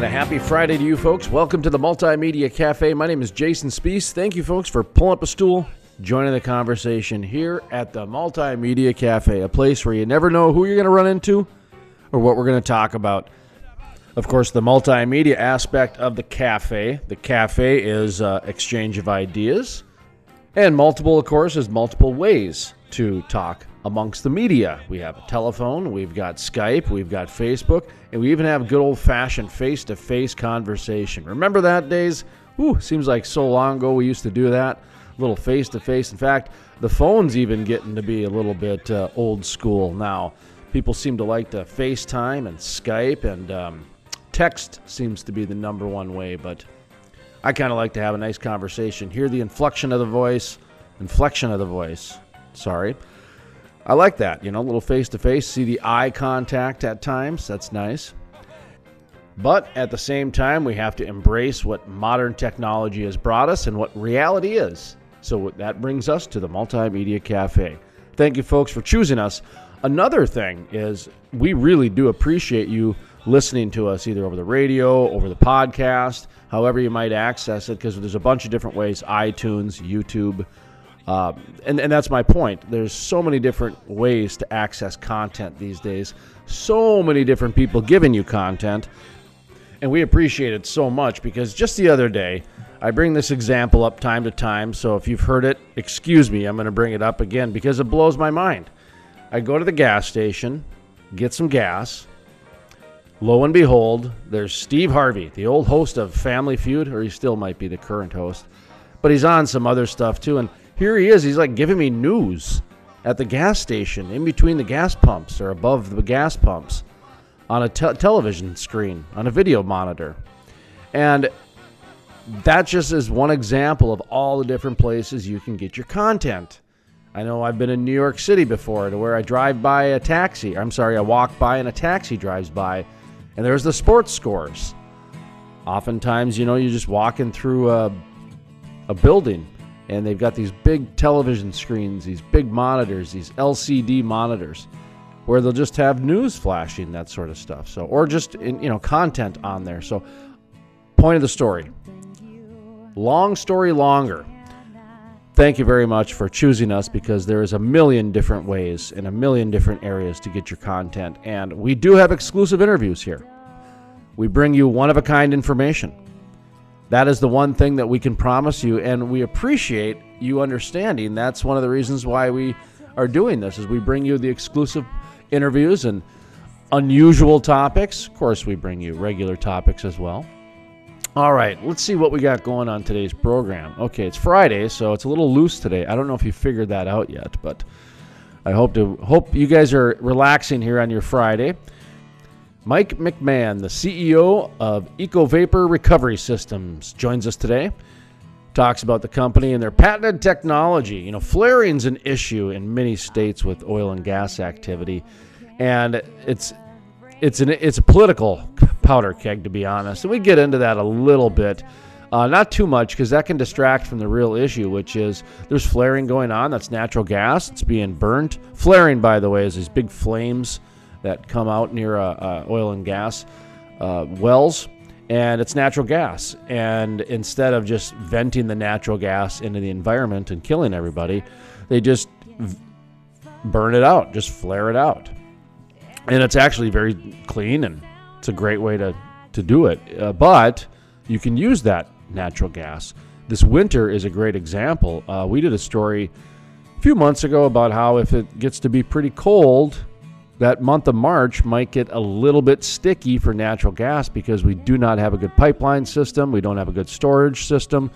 And a happy Friday to you folks. Welcome to the Multimedia Cafe. My name is Jason Spiess. Thank you folks for pulling up a stool, joining the conversation here at the Multimedia Cafe, a place where you never know who you're going to run into or what we're going to talk about. Of course, the multimedia aspect of the cafe. The cafe is uh, exchange of ideas, and multiple, of course, is multiple ways to talk amongst the media. We have a telephone, we've got Skype, we've got Facebook, and we even have good old fashioned face to face conversation. Remember that days? Ooh, seems like so long ago we used to do that. A little face to face. In fact, the phone's even getting to be a little bit uh, old school now. People seem to like to FaceTime and Skype, and um, text seems to be the number one way, but I kind of like to have a nice conversation, hear the inflection of the voice, inflection of the voice. Sorry. I like that, you know, a little face to face, see the eye contact at times. That's nice. But at the same time, we have to embrace what modern technology has brought us and what reality is. So that brings us to the Multimedia Cafe. Thank you, folks, for choosing us. Another thing is we really do appreciate you listening to us either over the radio, over the podcast, however you might access it, because there's a bunch of different ways iTunes, YouTube. Uh, and, and that's my point. There's so many different ways to access content these days, so many different people giving you content. And we appreciate it so much because just the other day, I bring this example up time to time. So if you've heard it, excuse me, I'm going to bring it up again because it blows my mind. I go to the gas station, get some gas. Lo and behold, there's Steve Harvey, the old host of Family Feud, or he still might be the current host, but he's on some other stuff too. And here he is, he's like giving me news at the gas station, in between the gas pumps or above the gas pumps, on a te- television screen, on a video monitor. And that just is one example of all the different places you can get your content. I know I've been in New York City before to where I drive by a taxi. I'm sorry, I walk by and a taxi drives by, and there's the sports scores. Oftentimes, you know, you're just walking through a, a building and they've got these big television screens, these big monitors, these LCD monitors where they'll just have news flashing, that sort of stuff. So, or just, in, you know, content on there. So, point of the story. Long story longer thank you very much for choosing us because there is a million different ways in a million different areas to get your content. And we do have exclusive interviews here. We bring you one of a kind information. That is the one thing that we can promise you, and we appreciate you understanding. That's one of the reasons why we are doing this is we bring you the exclusive interviews and unusual topics. Of course, we bring you regular topics as well. All right, let's see what we got going on today's program. Okay, it's Friday, so it's a little loose today. I don't know if you figured that out yet, but I hope to hope you guys are relaxing here on your Friday. Mike McMahon, the CEO of EcoVapor Recovery Systems, joins us today. Talks about the company and their patented technology. You know, flaring's an issue in many states with oil and gas activity, and it's it's an it's a political powder keg to be honest. And we get into that a little bit. Uh, not too much because that can distract from the real issue, which is there's flaring going on. That's natural gas. It's being burnt. Flaring, by the way, is these big flames that come out near uh, uh, oil and gas uh, wells, and it's natural gas. And instead of just venting the natural gas into the environment and killing everybody, they just v- burn it out, just flare it out. And it's actually very clean and it's a great way to, to do it. Uh, but you can use that natural gas. This winter is a great example. Uh, we did a story a few months ago about how if it gets to be pretty cold, that month of March might get a little bit sticky for natural gas because we do not have a good pipeline system. We don't have a good storage system.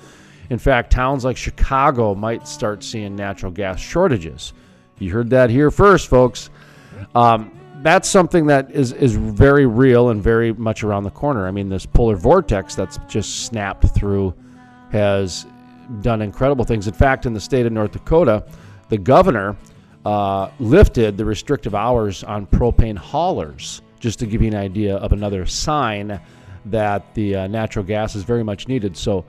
In fact, towns like Chicago might start seeing natural gas shortages. You heard that here first, folks. Um, that's something that is, is very real and very much around the corner. I mean, this polar vortex that's just snapped through has done incredible things. In fact, in the state of North Dakota, the governor uh, lifted the restrictive hours on propane haulers, just to give you an idea of another sign that the uh, natural gas is very much needed. So,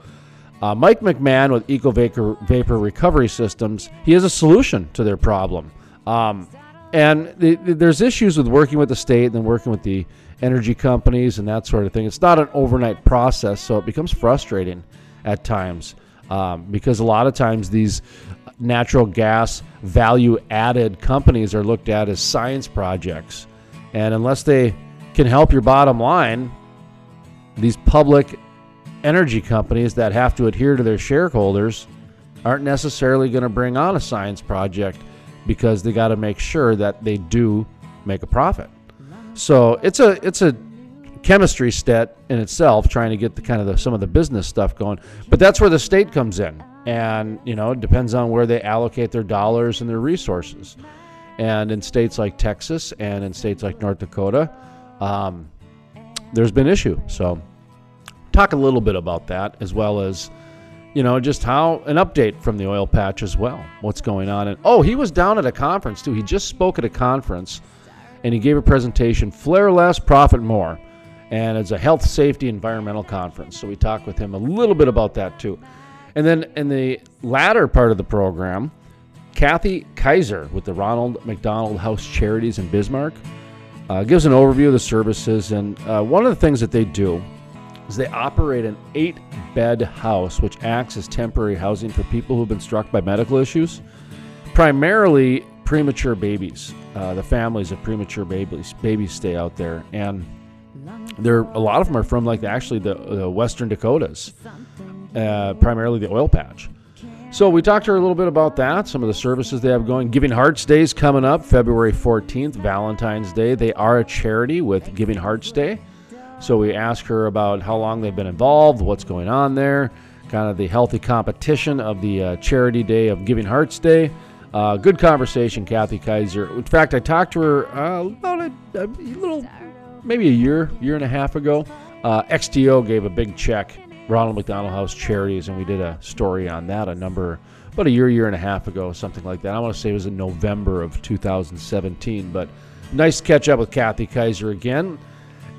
uh, Mike McMahon with Eco Vapor, Vapor Recovery Systems, he has a solution to their problem. Um, and the, the, there's issues with working with the state and then working with the energy companies and that sort of thing. It's not an overnight process, so it becomes frustrating at times um, because a lot of times these natural gas value added companies are looked at as science projects. And unless they can help your bottom line, these public energy companies that have to adhere to their shareholders aren't necessarily going to bring on a science project because they got to make sure that they do make a profit. So it's a it's a chemistry stat in itself, trying to get the kind of the, some of the business stuff going. But that's where the state comes in, and you know it depends on where they allocate their dollars and their resources. And in states like Texas and in states like North Dakota, um, there's been issue. So talk a little bit about that as well as you know just how an update from the oil patch as well. What's going on? And oh he was down at a conference too. He just spoke at a conference and he gave a presentation flare less profit more. And it's a health safety environmental conference. So we talked with him a little bit about that too and then in the latter part of the program kathy kaiser with the ronald mcdonald house charities in bismarck uh, gives an overview of the services. And uh, one of the things that they do is they operate an eight bed house which acts as temporary housing for people who've been struck by medical issues, primarily premature babies. Uh, the families of premature babies babies stay out there, and there a lot of them are from like actually the, the Western Dakotas, uh, primarily the oil patch. So we talked to her a little bit about that, some of the services they have going. Giving Hearts Day is coming up February 14th, Valentine's Day. They are a charity with Giving Hearts Day. So we ask her about how long they've been involved, what's going on there, kind of the healthy competition of the uh, charity day of Giving Hearts Day. Uh, good conversation, Kathy Kaiser. In fact, I talked to her uh, about a, a, little, maybe a year, year and a half ago. Uh, XTO gave a big check, Ronald McDonald House Charities, and we did a story on that a number, about a year, year and a half ago, something like that. I want to say it was in November of 2017, but nice to catch up with Kathy Kaiser again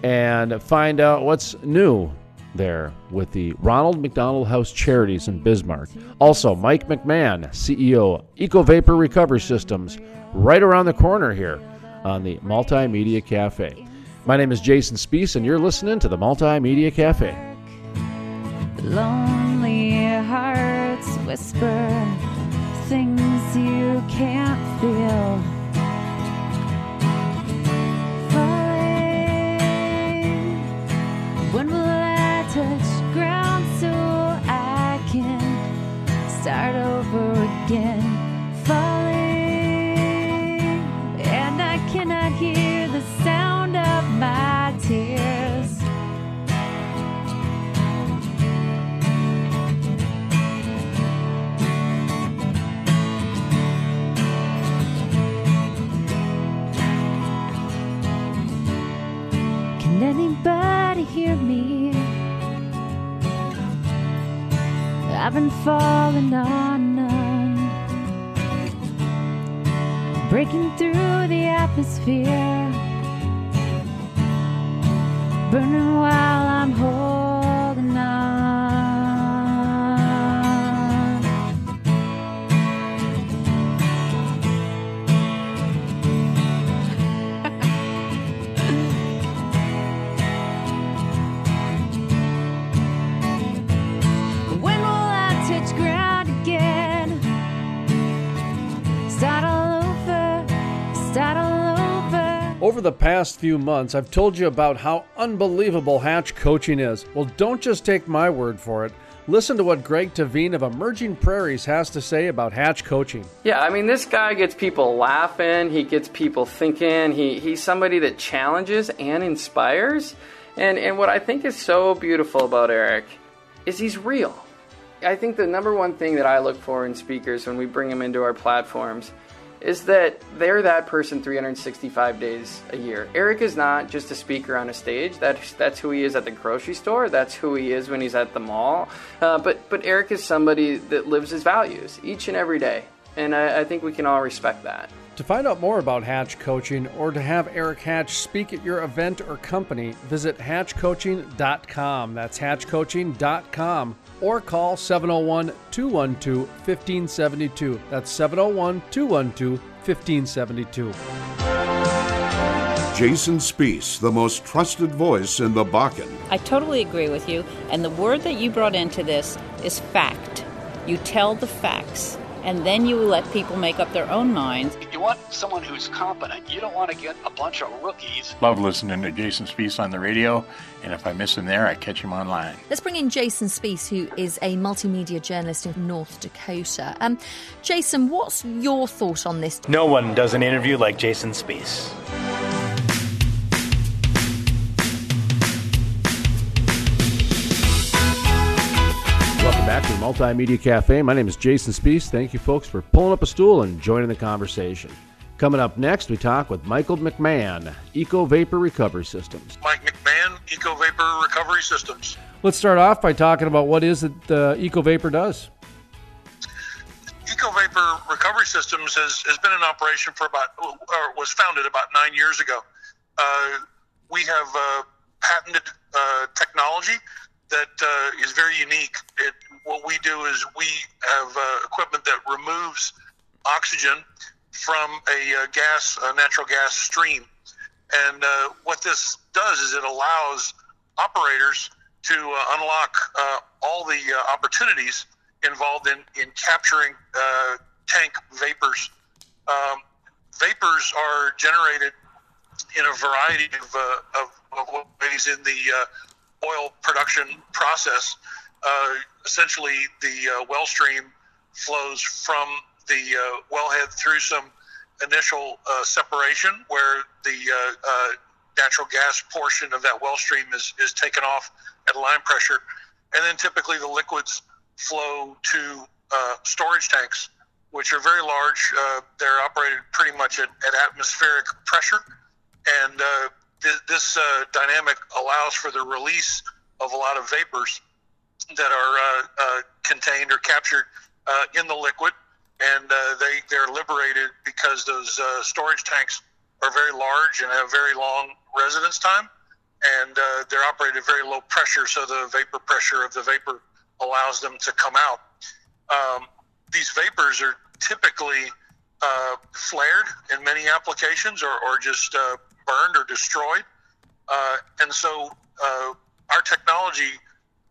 and find out what's new there with the Ronald McDonald House Charities in Bismarck. Also, Mike McMahon, CEO, Eco Vapor Recovery Systems, right around the corner here on the Multimedia Cafe. My name is Jason Spiess, and you're listening to the Multimedia Cafe. Lonely hearts whisper things you can't feel. Past few months, I've told you about how unbelievable Hatch coaching is. Well, don't just take my word for it. Listen to what Greg Tehven of Emerging Prairies has to say about Hatch coaching. Yeah, I mean, this guy gets people laughing. He gets people thinking. He, he's somebody that challenges and inspires. And, and what I think is so beautiful about Eric is he's real. I think the number one thing that I look for in speakers when we bring them into our platforms is that they're that person 365 days a year. Eric is not just a speaker on a stage. That's that's who he is at the grocery store. That's who he is when he's at the mall. Uh, but but Eric is somebody that lives his values each and every day, and I, I think we can all respect that. To find out more about Hatch Coaching or to have Eric Hatch speak at your event or company, visit hatchcoaching.com. That's hatchcoaching.com or call 701 212 1572. That's 701 212 1572. Jason Spiess, the most trusted voice in the Bakken. I totally agree with you. And the word that you brought into this is fact. You tell the facts and then you let people make up their own minds. You want someone who's competent. You don't want to get a bunch of rookies. Love listening to Jason Spiess on the radio, and if I miss him there, I catch him online. Let's bring in Jason Spiess, who is a multimedia journalist in North Dakota. Um, Jason, what's your thought on this? No one does an interview like Jason Spiess. Multimedia Cafe. My name is Jason Spiess. Thank you, folks, for pulling up a stool and joining the conversation. Coming up next, we talk with Michael McMahon, Eco Vapor Recovery Systems. Mike McMahon, Eco Vapor Recovery Systems. Let's start off by talking about what is it uh, Eco Vapor does. Eco Vapor Recovery Systems has, has been in operation for about, or was founded about nine years ago. Uh, we have uh, patented uh, technology that uh, is very unique. It, what we do is we have uh, equipment that removes oxygen from a uh, gas, a natural gas stream. And uh, what this does is it allows operators to uh, unlock uh, all the opportunities involved in, in capturing tank vapors. Um, vapors are generated in a variety of, of, of ways in the oil production process, uh, essentially the uh, well stream flows from the uh, wellhead through some initial uh, separation where the uh, natural gas portion of that well stream is, is taken off at line pressure. And then typically the liquids flow to storage tanks, which are very large. they're operated pretty much at, at atmospheric pressure. And this uh, dynamic allows for the release of a lot of vapors that are uh, uh, contained or captured uh, in the liquid, and uh, they they're liberated because those uh, storage tanks are very large and have very long residence time, and they're operated at very low pressure, so the vapor pressure of the vapor allows them to come out. Um, these vapors are typically flared in many applications, or, or just burned or destroyed. Uh, and so uh, our technology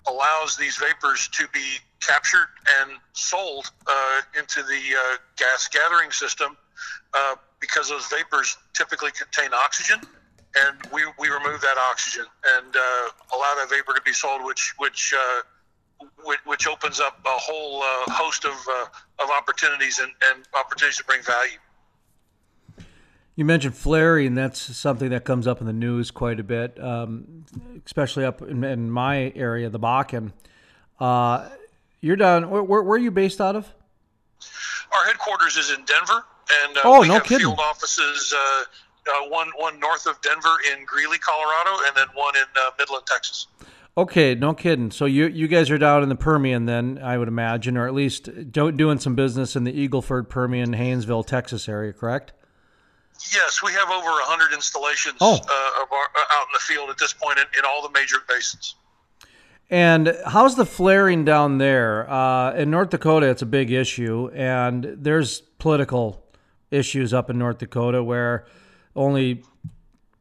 allows these vapors to be captured and sold uh, into the uh, gas gathering system uh, because those vapors typically contain oxygen. And we, we remove that oxygen and uh, allow that vapor to be sold, which which which, which opens up a whole host of of opportunities and, and opportunities to bring value. You mentioned flaring. That's something that comes up in the news quite a bit, um, especially up in, in, my area, the Bakken. Uh, you're down. Where, where, where, are you based out of? Our headquarters is in Denver, and uh, oh, we no have kidding. field offices. Uh, uh, one one north of Denver in Greeley, Colorado, and then one in uh, Midland, Texas. Okay, no kidding. So you you guys are down in the Permian then, I would imagine, or at least doing some business in the Eagleford, Permian, Haynesville, Texas area, correct? Yes, we have over 100 installations oh. uh, of our, uh, out in the field at this point in, in, all the major basins. And how's the flaring down there? Uh, in North Dakota, it's a big issue, and there's political issues up in North Dakota where only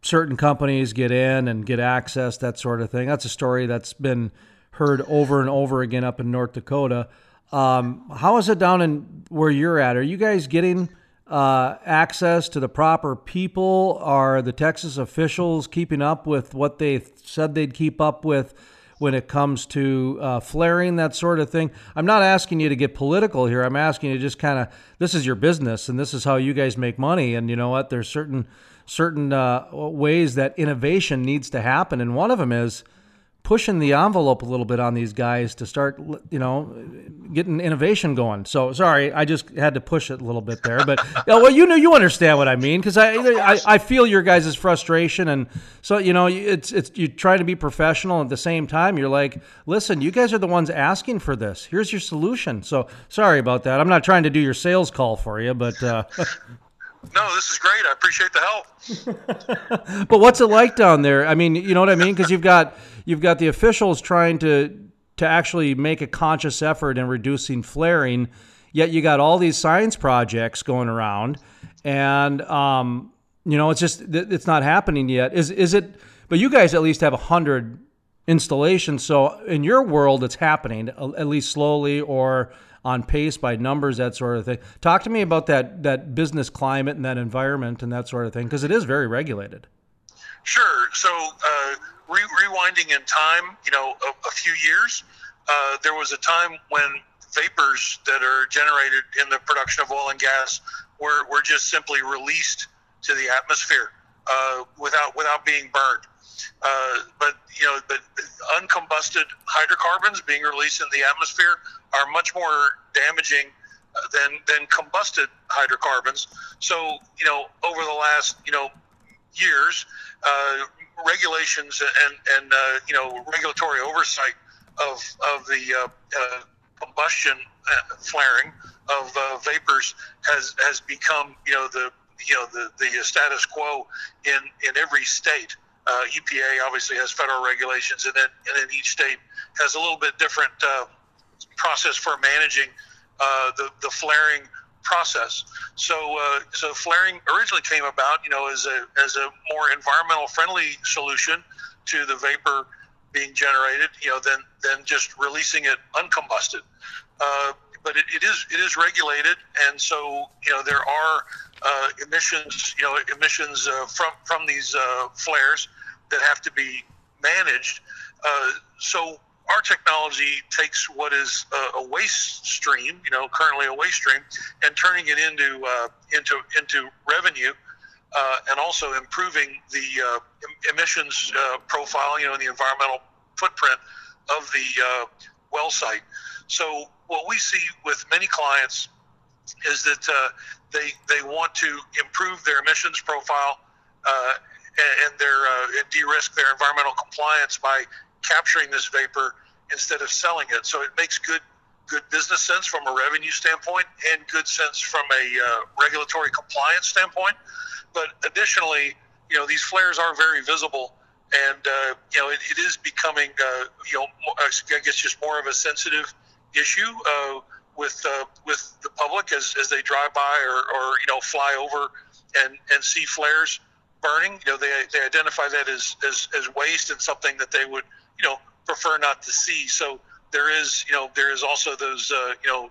certain companies get in and get access, that sort of thing. That's a story that's been heard over and over again up in North Dakota. Um, how is it down in where you're at? Are you guys getting – uh, access to the proper people? Are the Texas officials keeping up with what they said they'd keep up with when it comes to uh, flaring, that sort of thing? I'm not asking you to get political here. I'm asking you just kind of this is your business and this is how you guys make money. And you know what? There's certain certain uh, ways that innovation needs to happen, and one of them is pushing the envelope a little bit on these guys to start, you know, getting innovation going. So sorry, I just had to push it a little bit there, but yeah, well, you know, you understand what I mean because I, I I feel your guys' frustration, and so you know, it's it's you try to be professional at the same time. You're like, listen, you guys are the ones asking for this. Here's your solution. So sorry about that. I'm not trying to do your sales call for you, but. Uh, no, this is great. I appreciate the help. but what's it like down there? I mean, you know what I mean? Because you've got you've got the officials trying to to actually make a conscious effort in reducing flaring, yet you got all these science projects going around, and um, you know it's just it's not happening yet. Is is it? But you guys at least have a hundred installations, so in your world it's happening at least slowly or on pace by numbers, that sort of thing. Talk to me about that that business climate and that environment and that sort of thing, because it is very regulated. Sure. So, uh, re- rewinding in time, you know, a, a few years, uh, there was a time when vapors that are generated in the production of oil and gas were, were just simply released to the atmosphere uh, without without being burned. Uh, but you know, but uncombusted hydrocarbons being released in the atmosphere are much more damaging uh, than than combusted hydrocarbons. So you know, over the last you know years, uh, regulations and and uh, you know regulatory oversight of of the uh, uh, combustion flaring of vapors has has become you know the you know the the status quo in in every state. Uh, EPA obviously has federal regulations, and then and then each state has a little bit different uh, process for managing uh, the the flaring process. So uh, so flaring originally came about, you know, as a as a more environmental friendly solution to the vapor being generated, you know, than than just releasing it uncombusted. Uh, but it, it is it is regulated, and so you know there are uh, emissions, you know, emissions uh, from from these uh, flares that have to be managed. Uh, so our technology takes what is a, a, waste stream, you know, currently a waste stream, and turning it into uh, into into revenue, uh, and also improving the uh, emissions uh, profile, you know, the environmental footprint of the well site. So what we see with many clients is that uh, they they want to improve their emissions profile uh, and, their uh, and de-risk their environmental compliance by capturing this vapor instead of selling it. So it makes good good business sense from a revenue standpoint and good sense from a uh, regulatory compliance standpoint. But additionally, you know these flares are very visible and uh, you know it, it is becoming uh, you know I guess just more of a sensitive issue uh, with uh, with the public as, as they drive by or, or you know fly over and, and see flares burning. You know they, they identify that as, as, as waste and something that they would you know prefer not to see. So there is you know there is also those uh, you know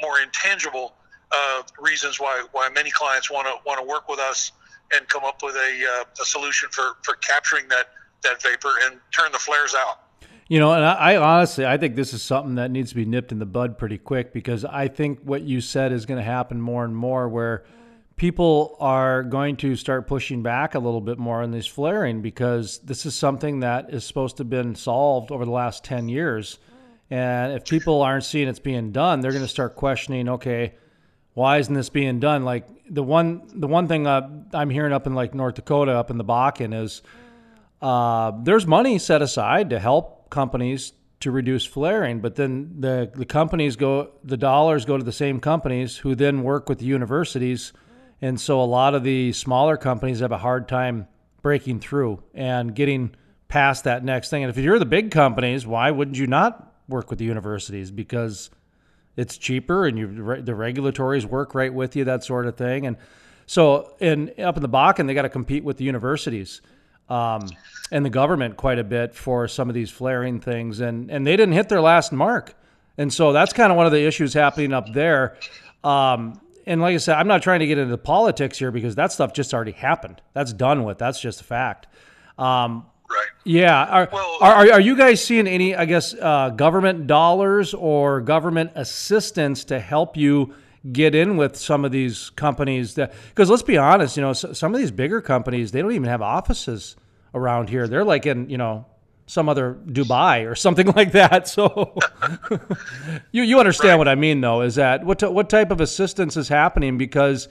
more intangible uh, reasons why why many clients want to want to work with us and come up with a, uh, a solution for, for capturing that that vapor and turn the flares out. You know, and I, I, honestly, I think this is something that needs to be nipped in the bud pretty quick because I think what you said is going to happen more and more where people are going to start pushing back a little bit more on this flaring because this is something that is supposed to have been solved over the last 10 years. And if people aren't seeing it's being done, they're going to start questioning, okay, why isn't this being done? Like the one, the one thing uh, I'm hearing up in like North Dakota, up in the Bakken is uh, there's money set aside to help companies to reduce flaring, but then the the companies go the dollars go to the same companies who then work with the universities, and so a lot of the smaller companies have a hard time breaking through and getting past that next thing. And if you're the big companies, why wouldn't you not work with the universities? Because it's cheaper and you the regulatories work right with you, that sort of thing. And so, in up in the Bakken, they got to compete with the universities um, and the government quite a bit for some of these flaring things, and and they didn't hit their last mark, and so that's kind of one of the issues happening up there. Um, and like I said, I'm not trying to get into politics here because that stuff just already happened. That's done with. That's just a fact. Um, right. Yeah. Are, well, are, are you guys seeing any, I guess, uh, government dollars or government assistance to help you get in with some of these companies that because let's be honest you know some of these bigger companies they don't even have offices around here they're like in you know some other Dubai or something like that. So you you understand right. what I mean, though, is that what t- what type of assistance is happening because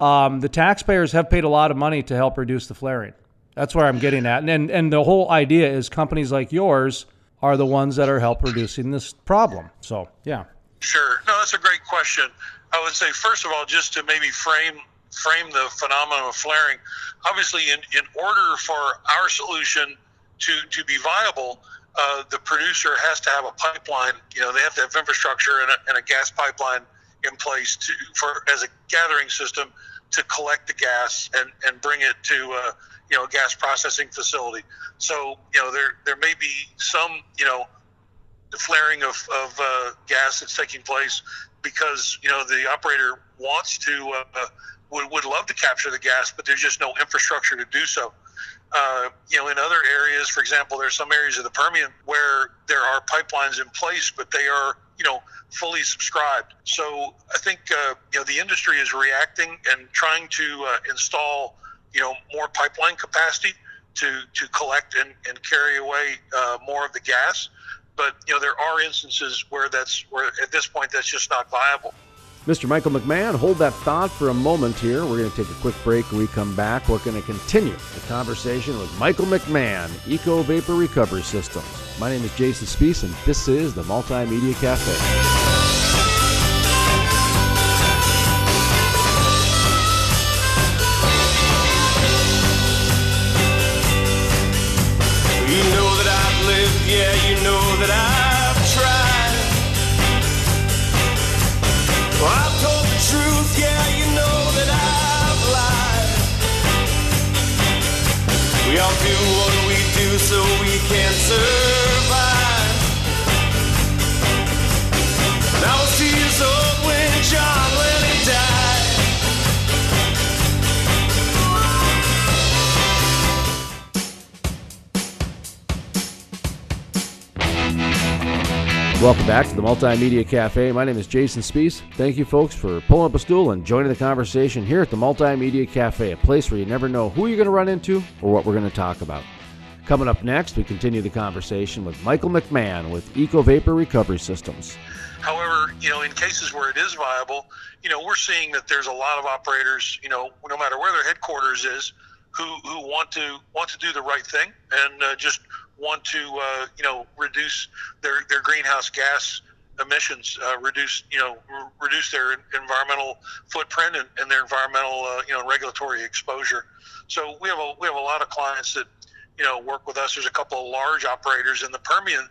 um, the taxpayers have paid a lot of money to help reduce the flaring. That's where I'm getting at, and, and and the whole idea is companies like yours are the ones that are help reducing this problem. So yeah. Sure. No, that's a great question. I would say first of all, just to maybe frame frame the phenomenon of flaring. Obviously, in, in order for our solution to, to be viable, uh, the producer has to have a pipeline. You know, they have to have infrastructure and a, and a gas pipeline in place to for as a gathering system to collect the gas and, and bring it to uh, you know gas processing facility. So you know there there may be some you know flaring of, of uh, gas that's taking place because you know the operator wants to uh, would, would love to capture the gas, but there's just no infrastructure to do so. Uh, you know, in other areas, for example, there's some areas of the Permian where there are pipelines in place, but they are, you know, fully subscribed. So I think, uh, you know, the industry is reacting and trying to uh, install, you know, more pipeline capacity to, to collect and, and carry away uh, more of the gas. But, you know, there are instances where that's, where at this point, that's just not viable. Mr. Michael McMahon, hold that thought for a moment here. We're going to take a quick break. When we come back, we're going to continue the conversation with Michael McMahon, Eco Vapor Recovery Systems. My name is Jason Spiess, and this is the Multimedia Cafe. That I Well, I've told the truth, yeah, you know that I've lied. We all do what we do so we can survive. Welcome back to the Multimedia Cafe. My name is Jason Spiess. Thank you, folks, for pulling up a stool and joining the conversation here at the Multimedia Cafe, a place where you never know who you're going to run into or what we're going to talk about. Coming up next, we continue the conversation with Michael McMahon with Eco Vapor Recovery Systems. However, you know, in cases where it is viable, you know, we're seeing that there's a lot of operators, you know, no matter where their headquarters is, who, who want to want to do the right thing and uh, just want to uh, you know reduce their, their greenhouse gas emissions, uh, reduce you know r- reduce their environmental footprint and, and their environmental uh, you know regulatory exposure. So we have a we have a lot of clients that you know work with us. There's a couple of large operators in the Permian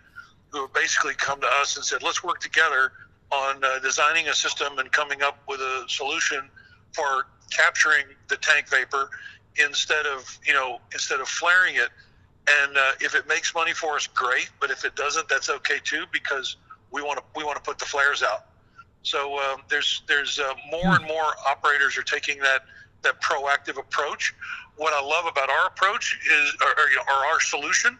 who have basically come to us and said, let's work together on uh, designing a system and coming up with a solution for capturing the tank vapor instead of you know instead of flaring it and uh, if it makes money for us, great. But if it doesn't, that's okay too, because we want to we want to put the flares out. So um, there's there's uh, more and more operators are taking that that proactive approach. What I love about our approach is, or, or, or our solution,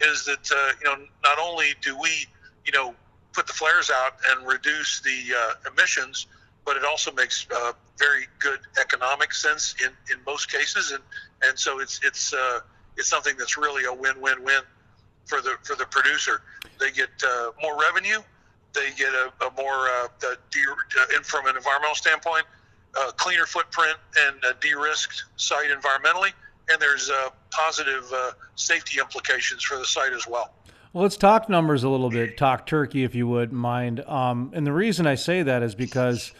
is that uh, you know not only do we you know put the flares out and reduce the uh, emissions, but it also makes uh, very good economic sense in, in most cases, and and so it's it's uh, it's something that's really a win-win-win for the for the producer. They get uh, more revenue, they get a, a more uh, de- uh, from an environmental standpoint, a cleaner footprint and a de-risked site environmentally, and there's uh, positive uh, safety implications for the site as well. Well, let's talk numbers a little bit. Talk turkey, if you would mind. Um, and the reason I say that is because,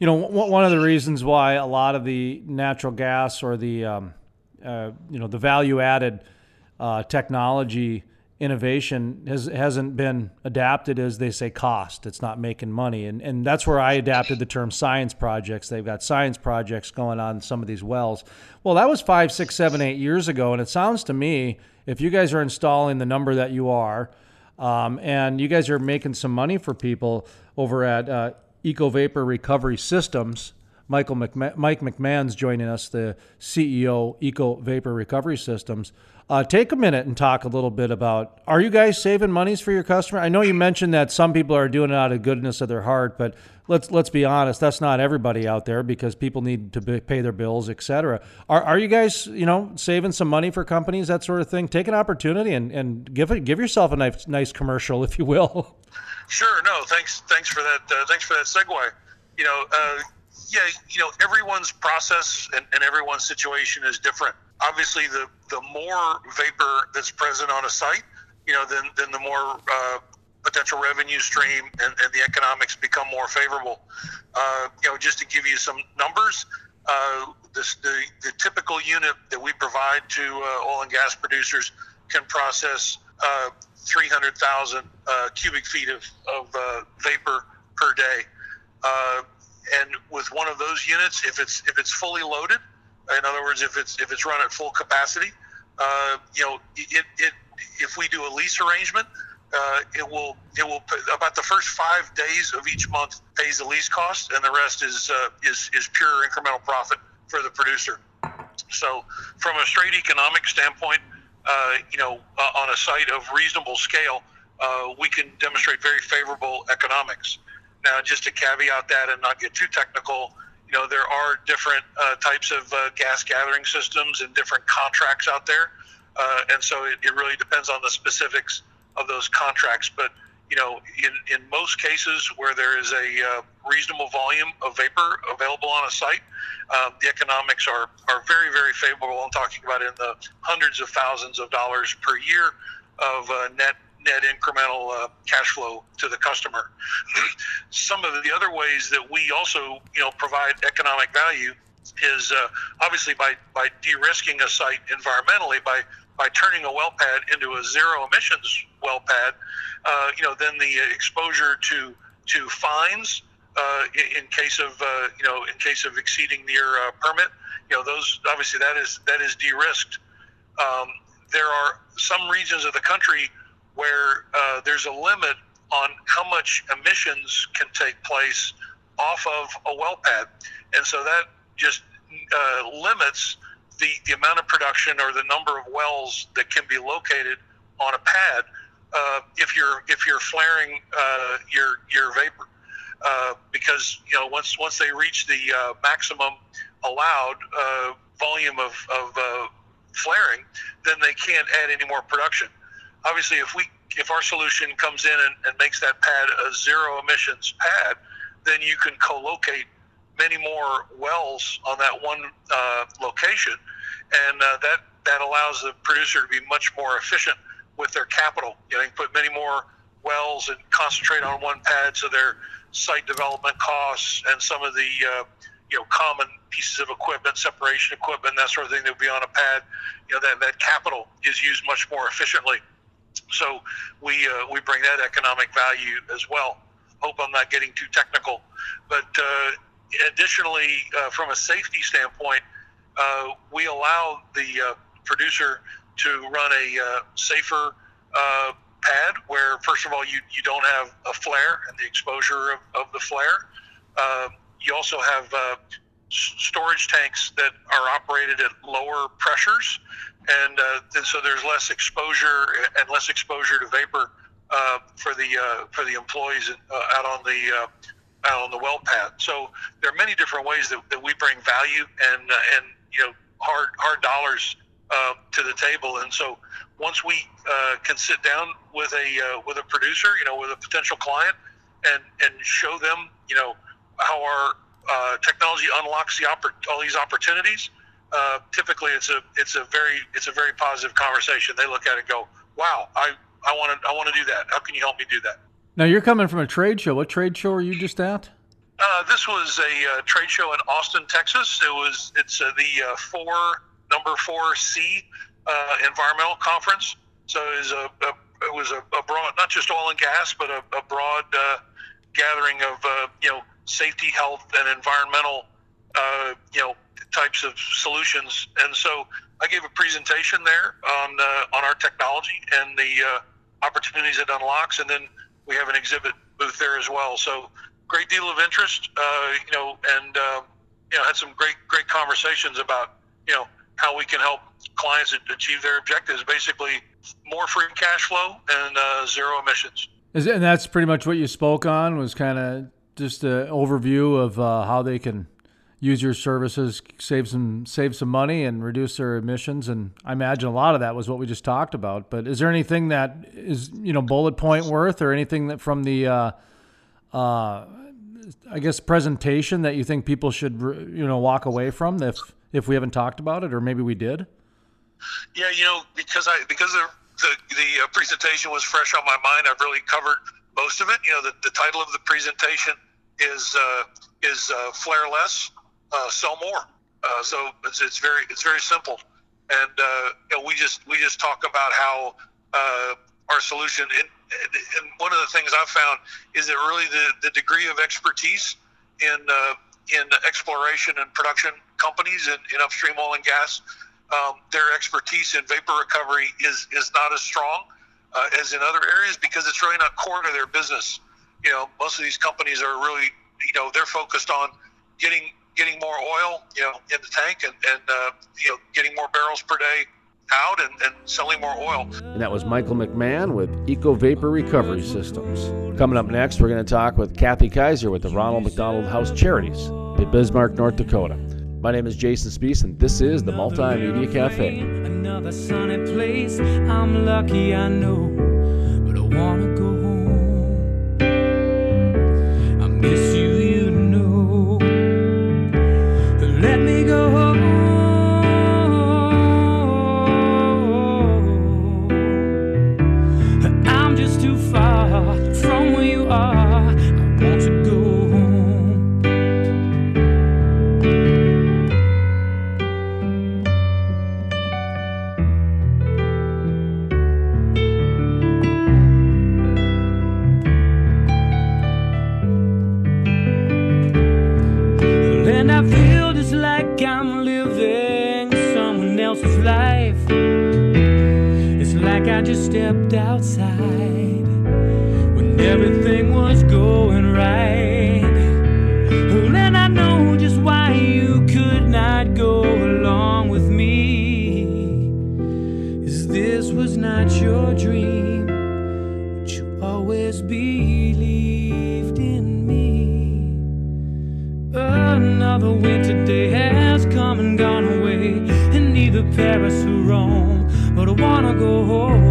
you know, w- one of the reasons why a lot of the natural gas or the um, uh, you know the value added uh, technology innovation has hasn't been adapted as they say cost. It's not making money. And and that's where I adapted the term science projects. They've got science projects going on some of these wells. Well that was five six seven eight years ago. And it sounds to me if you guys are installing the number that you are um, and you guys are making some money for people over at uh, eco vapor recovery systems Michael McMahon, Mike McMahon's joining us, the CEO Eco Vapor Recovery Systems. Uh, take a minute and talk a little bit about are you guys saving monies for your customer? I know you mentioned that some people are doing it out of goodness of their heart, but let's let's be honest, that's not everybody out there because people need to pay their bills, etc. Are are you guys you know saving some money for companies that sort of thing? Take an opportunity and, and give it give yourself a nice nice commercial, if you will. Sure. No. Thanks. Thanks for that. Uh, thanks for that segue. You know. Uh, yeah. You know. Everyone's process and, and everyone's situation is different obviously the the more vapor that's present on a site, you know, then then the more uh, potential revenue stream and, and, the economics become more favorable. Uh, you know, just to give you some numbers, uh, this, the the typical unit that we provide to uh, oil and gas producers can process uh, 300,000 uh, cubic feet of, of vapor per day. And with one of those units, if it's if it's fully loaded, in other words, if it's if it's run at full capacity, uh, you know, it, it if we do a lease arrangement, uh, it will it will about the first five days of each month pays the lease cost, and the rest is uh, is is pure incremental profit for the producer. So, from a straight economic standpoint, uh, you know, uh, on a site of reasonable scale, uh, we can demonstrate very favorable economics. Now, just to caveat that and not get too technical, you know, there are different uh, types of uh, gas gathering systems and different contracts out there. Uh, and so it, it, really depends on the specifics of those contracts. But, you know, in, in most cases where there is a uh, reasonable volume of vapor available on a site, uh, the economics are, are very, very favorable. I'm talking about in the hundreds of thousands of dollars per year of uh, net net incremental uh, cash flow to the customer. Some of the other ways that we also, you know, provide economic value is uh, obviously by, by de-risking a site environmentally by by turning a well pad into a zero emissions well pad. Uh, you know, then the exposure to to fines uh, in case of uh, you know in case of exceeding your uh, permit. You know, those obviously that is that is de-risked. Um, there are some regions of the country where uh, there's a limit on how much emissions can take place off of a well pad. And so that just uh, limits the, the amount of production or the number of wells that can be located on a pad uh, if you're if you're flaring uh, your your vapor. Uh, because you know once once they reach the uh, maximum allowed volume of, of flaring, then they can't add any more production obviously, if we if our solution comes in and, and makes that pad a zero emissions pad, then you can co-locate many more wells on that one uh, location, and uh, that that allows the producer to be much more efficient with their capital. You know, can put many more wells and concentrate on one pad, so their site development costs and some of the uh, you know common pieces of equipment, separation equipment, that sort of thing that would be on a pad. You know, that that capital is used much more efficiently. So we uh, we bring that economic value as well. Hope I'm not getting too technical, but uh, additionally, uh, from a safety standpoint, uh, we allow the uh, producer to run a uh, safer pad where, first of all, you, you don't have a flare and the exposure of, of the flare. you also have storage tanks that are operated at lower pressures and, uh, so there's less exposure and less exposure to vapor uh, for the uh, for the employees uh, out on the uh, out on the well pad. So there are many different ways that, that we bring value and uh, and you know hard hard dollars to the table. And so once we can sit down with a with a producer, you know, with a potential client, and and show them, you know, how our technology unlocks the oppor- all these opportunities uh, typically it's a it's a very it's a very positive conversation. They look at it and go, "Wow, I I want to I want to do that. How can you help me do that?" Now you're coming from a trade show. What trade show are you just at? Uh, this was a uh, trade show in Austin, Texas. It was it's uh, the uh, four number four C uh, environmental conference. So it was a, a it was a, a, broad not just oil and gas, but a, a broad gathering of you know safety, health, and environmental you know types of solutions. And so I gave a presentation there on uh, on our technology and the uh, opportunities it unlocks, and then we have an exhibit booth there as well. So great deal of interest, uh, you know, and um, you know had some great great conversations about you know how we can help clients achieve their objectives. Basically, more free cash flow and uh, zero emissions. And that's pretty much what you spoke on. Was kind of just an overview of uh, how they can use your services, save some save some money, and reduce their emissions. And I imagine a lot of that was what we just talked about. But is there anything that is you know bullet point worth, or anything that from the uh, uh, I guess presentation that you think people should you know walk away from if if we haven't talked about it, or maybe we did? Yeah, you know, because I because the the, the uh, presentation was fresh on my mind. I've really covered most of it. You know, the, the title of the presentation is uh, is uh, flare less, uh, sell more. Uh, so it's, it's very it's very simple, and uh, we just we just talk about how uh, our solution. And, and one of the things I've found is that really the, the degree of expertise in uh, in exploration and production companies in, in upstream oil and gas, um, their expertise in vapor recovery is is not as strong uh, as in other areas because it's really not core to their business. You know, most of these companies are really, you know, they're focused on getting getting more oil, you know, in the tank and and uh, you know getting more barrels per day out and, and selling more oil. And that was Michael McMahon with EcoVapor Recovery Systems. Coming up next, we're going to talk with Kathy Kaiser with the Ronald McDonald House Charities in Bismarck, North Dakota. My name is Jason Spiess, and this is the Multimedia Cafe. Another sunny place. I'm lucky, I know, I feel just like I'm living someone else's life. It's like I just stepped outside when everything was going right. And I know just why you could not go along with me. Is this was not your dream, Paris or Rome, but I wanna go home.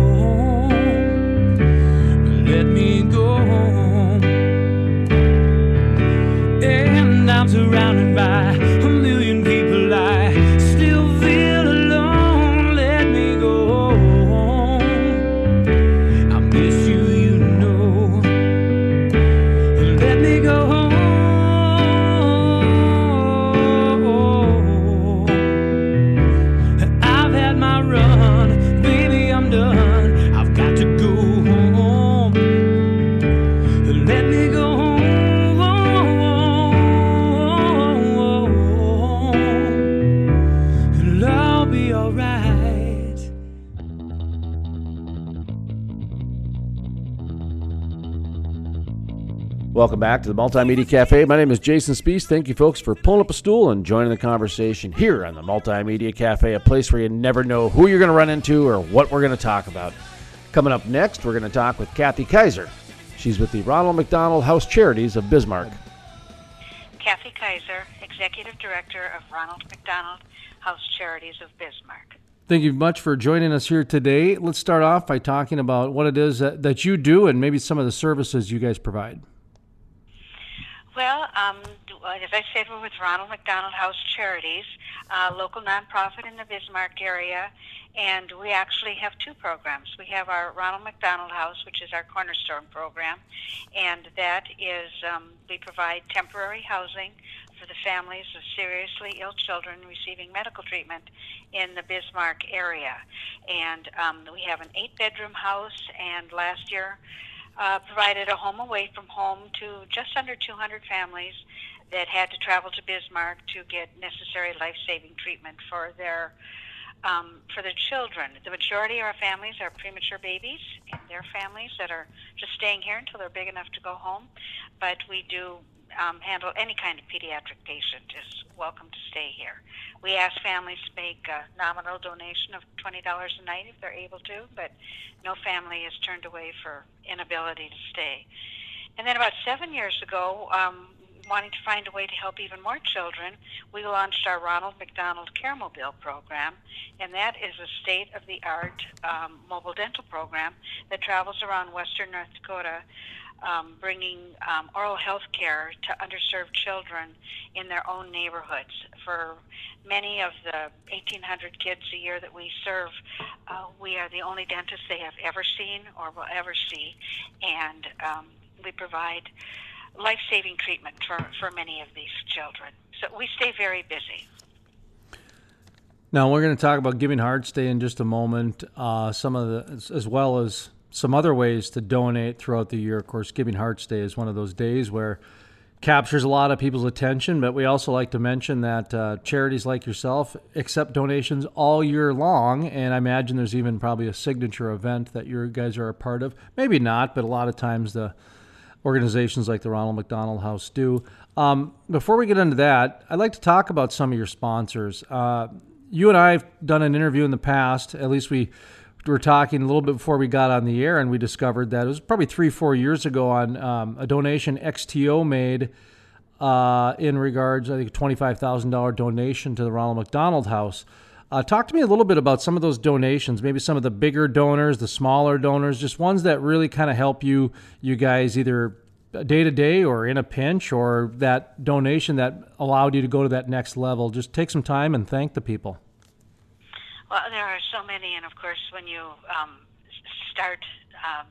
Welcome back to the Multimedia Cafe. My name is Jason Spiess. Thank you, folks, for pulling up a stool and joining the conversation here on the Multimedia Cafe, a place where you never know who you're going to run into or what we're going to talk about. Coming up next, we're going to talk with Kathy Kaiser. She's with the Ronald McDonald House Charities of Bismarck. Kathy Kaiser, Executive Director of Ronald McDonald House Charities of Bismarck. Thank you much for joining us here today. Let's start off by talking about what it is that, that you do and maybe some of the services you guys provide. Well, um, as I said, we're with Ronald McDonald House Charities, a local nonprofit in the Bismarck area, and we actually have two programs. We have our Ronald McDonald House, which is our cornerstone program, and that is um, we provide temporary housing for the families of seriously ill children receiving medical treatment in the Bismarck area. And um, we have an eight-bedroom house, and last year uh, provided a home away from home to just under 200 families that had to travel to Bismarck to get necessary life-saving treatment for their um, for their children. The majority of our families are premature babies and their families that are just staying here until they're big enough to go home. But we do um, handle any kind of pediatric patient is welcome to stay here. We ask families to make a nominal donation of $20 a night if they're able to, but no family is turned away for inability to stay. And then about seven years ago, um, wanting to find a way to help even more children, we launched our Ronald McDonald Caremobile program, and that is a state-of-the-art um, mobile dental program that travels around western North Dakota, um, bringing um, oral health care to underserved children in their own neighborhoods. For many of the 1,800 kids a year that we serve, uh, we are the only dentist they have ever seen or will ever see, and um, we provide life saving treatment for, for many of these children. So we stay very busy. Now we're going to talk about Giving Hearts Day in just a moment. Uh, some of the, as well as some other ways to donate throughout the year. Of course, Giving Hearts Day is one of those days where captures a lot of people's attention. But we also like to mention that uh, charities like yourself accept donations all year long, and I imagine there's even probably a signature event that you guys are a part of. Maybe not, but a lot of times the organizations like the Ronald McDonald House do. Um, before we get into that, I'd like to talk about some of your sponsors. Uh, you and I have done an interview in the past. At least we were talking a little bit before we got on the air, and we discovered that it was probably three, four years ago on um, a donation XTO made uh, in regards, I think, a twenty-five thousand dollar donation to the Ronald McDonald House. Uh, talk to me a little bit about some of those donations, maybe some of the bigger donors, the smaller donors, just ones that really kind of help you, you guys, either day to day or in a pinch, or that donation that allowed you to go to that next level. Just take some time and thank the people. Well, there are so many, and of course, when you um, start um,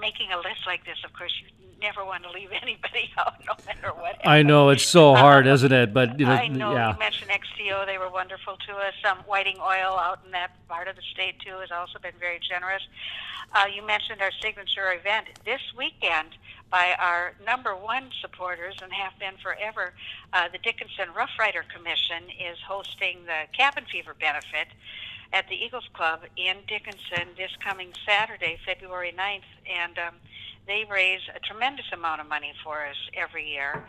making a list like this, of course, you never want to leave anybody out, no matter what. I know it's so hard, isn't it? But you know, I know yeah. you mentioned XTO; they were wonderful to us. Um, Whiting Oil out in that part of the state too has also been very generous. Uh, you mentioned our signature event this weekend by our number one supporters and have been forever. Uh, the Dickinson Rough Rider Commission is hosting the cabin fever benefit at the Eagles Club in Dickinson this coming Saturday, February 9th, and um, they raise a tremendous amount of money for us every year.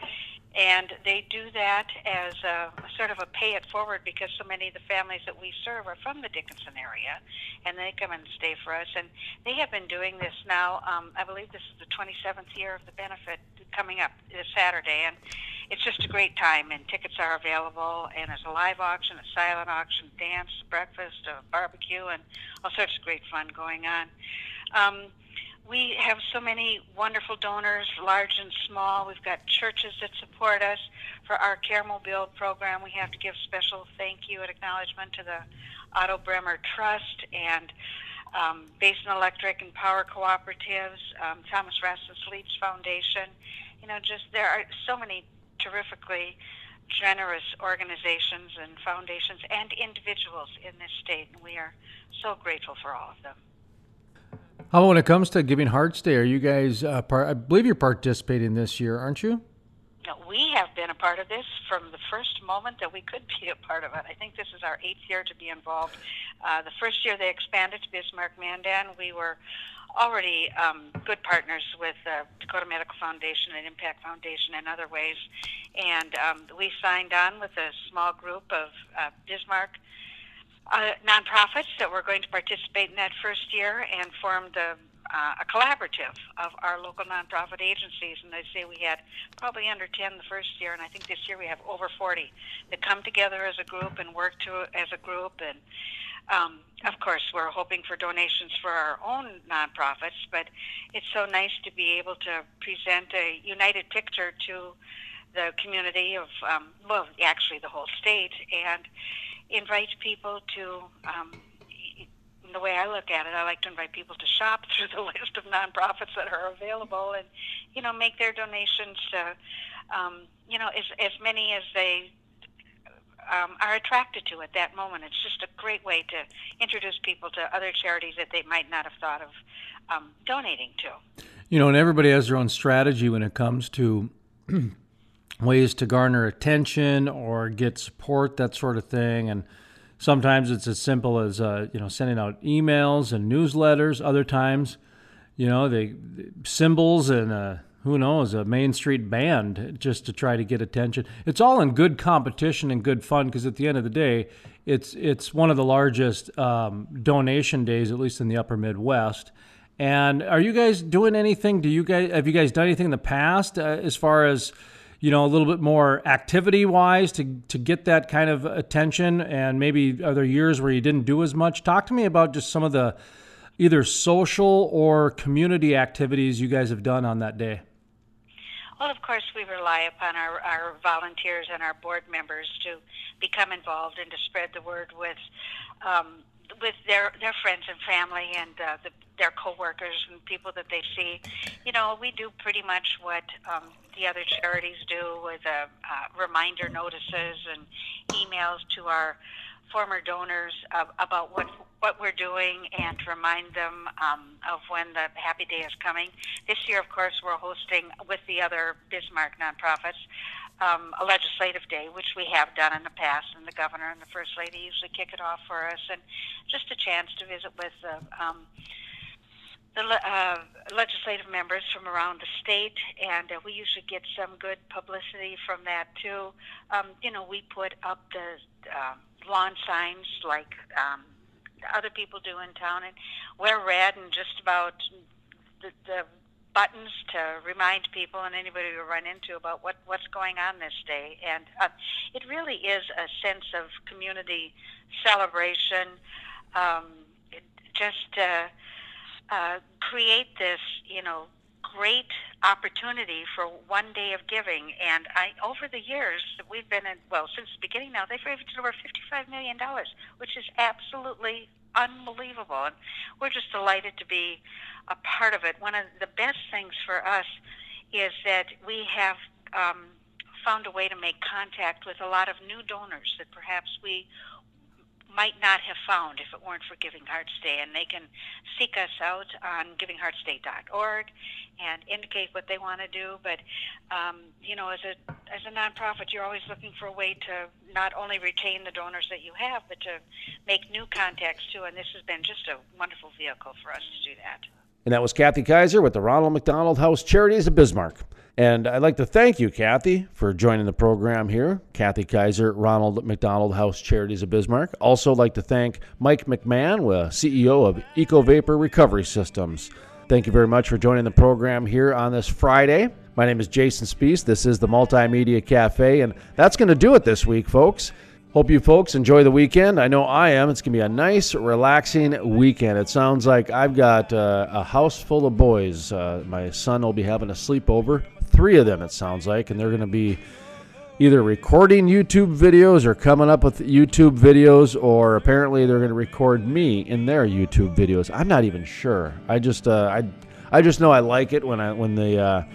And they do that as a, sort of a pay it forward because so many of the families that we serve are from the Dickinson area, and they come and stay for us. And they have been doing this now. Um, I believe this is the 27th year of the benefit coming up this Saturday, and it's just a great time. And tickets are available, and there's a live auction, a silent auction, dance, breakfast, a barbecue, and all sorts of great fun going on. Um, we have so many wonderful donors, large and small. We've got churches that support us for our Caremobile program. We have to give special thank you and acknowledgement to the Otto Bremer Trust and um, Basin Electric and Power Cooperatives, um, Thomas Rasmus Leach Foundation. You know, just there are so many terrifically generous organizations and foundations and individuals in this state, and we are so grateful for all of them. When it comes to Giving Hearts Day? Are you guys? Uh, part, I believe you're participating this year, aren't you? We have been a part of this from the first moment that we could be a part of it. I think this is our eighth year to be involved. Uh, the first year they expanded to Bismarck Mandan, we were already um, good partners with uh, Dakota Medical Foundation and Impact Foundation and other ways. And um, we signed on with a small group of uh, Bismarck uh, nonprofits that were going to participate in that first year and formed a, uh, a collaborative of our local nonprofit agencies. And they say we had probably under 10 the first year, and I think this year we have over 40 that come together as a group and work to as a group. And um, of course, we're hoping for donations for our own nonprofits, but it's so nice to be able to present a united picture to the community of, um, well, actually the whole state, and invite people to. Um, the way I look at it, I like to invite people to shop through the list of nonprofits that are available, and you know, make their donations to, um, you know, as as many as they um, are attracted to at that moment. It's just a great way to introduce people to other charities that they might not have thought of um, donating to. You know, and everybody has their own strategy when it comes to ways to garner attention or get support, that sort of thing. And sometimes it's as simple as uh, you know sending out emails and newsletters. Other times, you know, the cymbals and a, who knows, a Main Street band just to try to get attention. It's all in good competition and good fun because at the end of the day, it's it's one of the largest um, donation days, at least in the Upper Midwest. And are you guys doing anything? Do you guys have you guys done anything in the past uh, as far as you know a little bit more activity wise to to get that kind of attention? And maybe other years where you didn't do as much? Talk to me about just some of the either social or community activities you guys have done on that day. Well, of course, we rely upon our, our volunteers and our board members to become involved and to spread the word with um, with their their friends and family and uh, the, their coworkers and people that they see. You know, we do pretty much what um, the other charities do with uh, uh, reminder notices and emails to our former donors uh, about what what we're doing and remind them um, of when the Happy Day is coming. This year, of course, we're hosting with the other Bismarck nonprofits um, a legislative day, which we have done in the past, and the governor and the first lady usually kick it off for us, and just a chance to visit with the. Um, the uh, legislative members from around the state, and uh, we usually get some good publicity from that too. Um, you know, we put up the uh, lawn signs like um, other people do in town, and wear red and just about the, the buttons to remind people and anybody we run into about what what's going on this day. And uh, it really is a sense of community celebration. Um, it just uh, uh, create this, you know, great opportunity for one day of giving. And I, over the years we've been in, well, since the beginning now, they've raised over $55 million, which is absolutely unbelievable. And we're just delighted to be a part of it. One of the best things for us is that we have um, found a way to make contact with a lot of new donors that perhaps we might not have found if it weren't for Giving Hearts Day. And they can seek us out on givingheartsday.org and indicate what they want to do. But um, you know, as a as a nonprofit, you're always looking for a way to not only retain the donors that you have, but to make new contacts too. And this has been just a wonderful vehicle for us to do that. And that was Kathy Kaiser with the Ronald McDonald House Charities of Bismarck. And I'd like to thank you, Kathy, for joining the program here. Kathy Kaiser, Ronald McDonald House Charities of Bismarck. Also, like to thank Mike McMahon, CEO of EcoVapor Recovery Systems. Thank you very much for joining the program here on this Friday. My name is Jason Spiess. This is the Multimedia Cafe, and that's going to do it this week, folks. Hope you folks enjoy the weekend. I know I am. It's going to be a nice, relaxing weekend. It sounds like I've got uh, a house full of boys. Uh, my son will be having a sleepover three of them, it sounds like, and they're going to be either recording YouTube videos or coming up with YouTube videos, or apparently they're going to record me in their YouTube videos. I'm not even sure. I just uh, I I just know I like it when I when the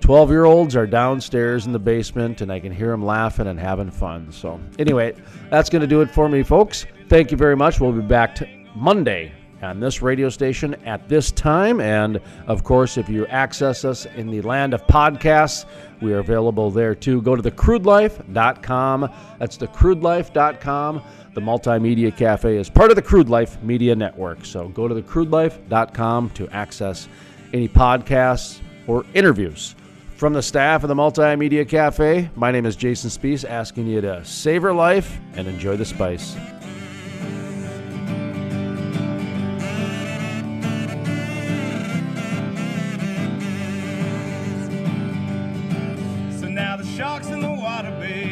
12 uh, year olds are downstairs in the basement and I can hear them laughing and having fun. So anyway, that's going to do it for me, folks. Thank you very much. We'll be back t- Monday on this radio station at this time. And of course, if you access us in the land of podcasts, we are available there too. Go to thecrudelife.com. That's thecrudelife.com. The Multimedia Cafe is part of the Crude Life Media Network. So go to thecrudelife.com to access any podcasts or interviews. From the staff of the Multimedia Cafe, my name is Jason Spiess, asking you to savor life and enjoy the spice. gotta be.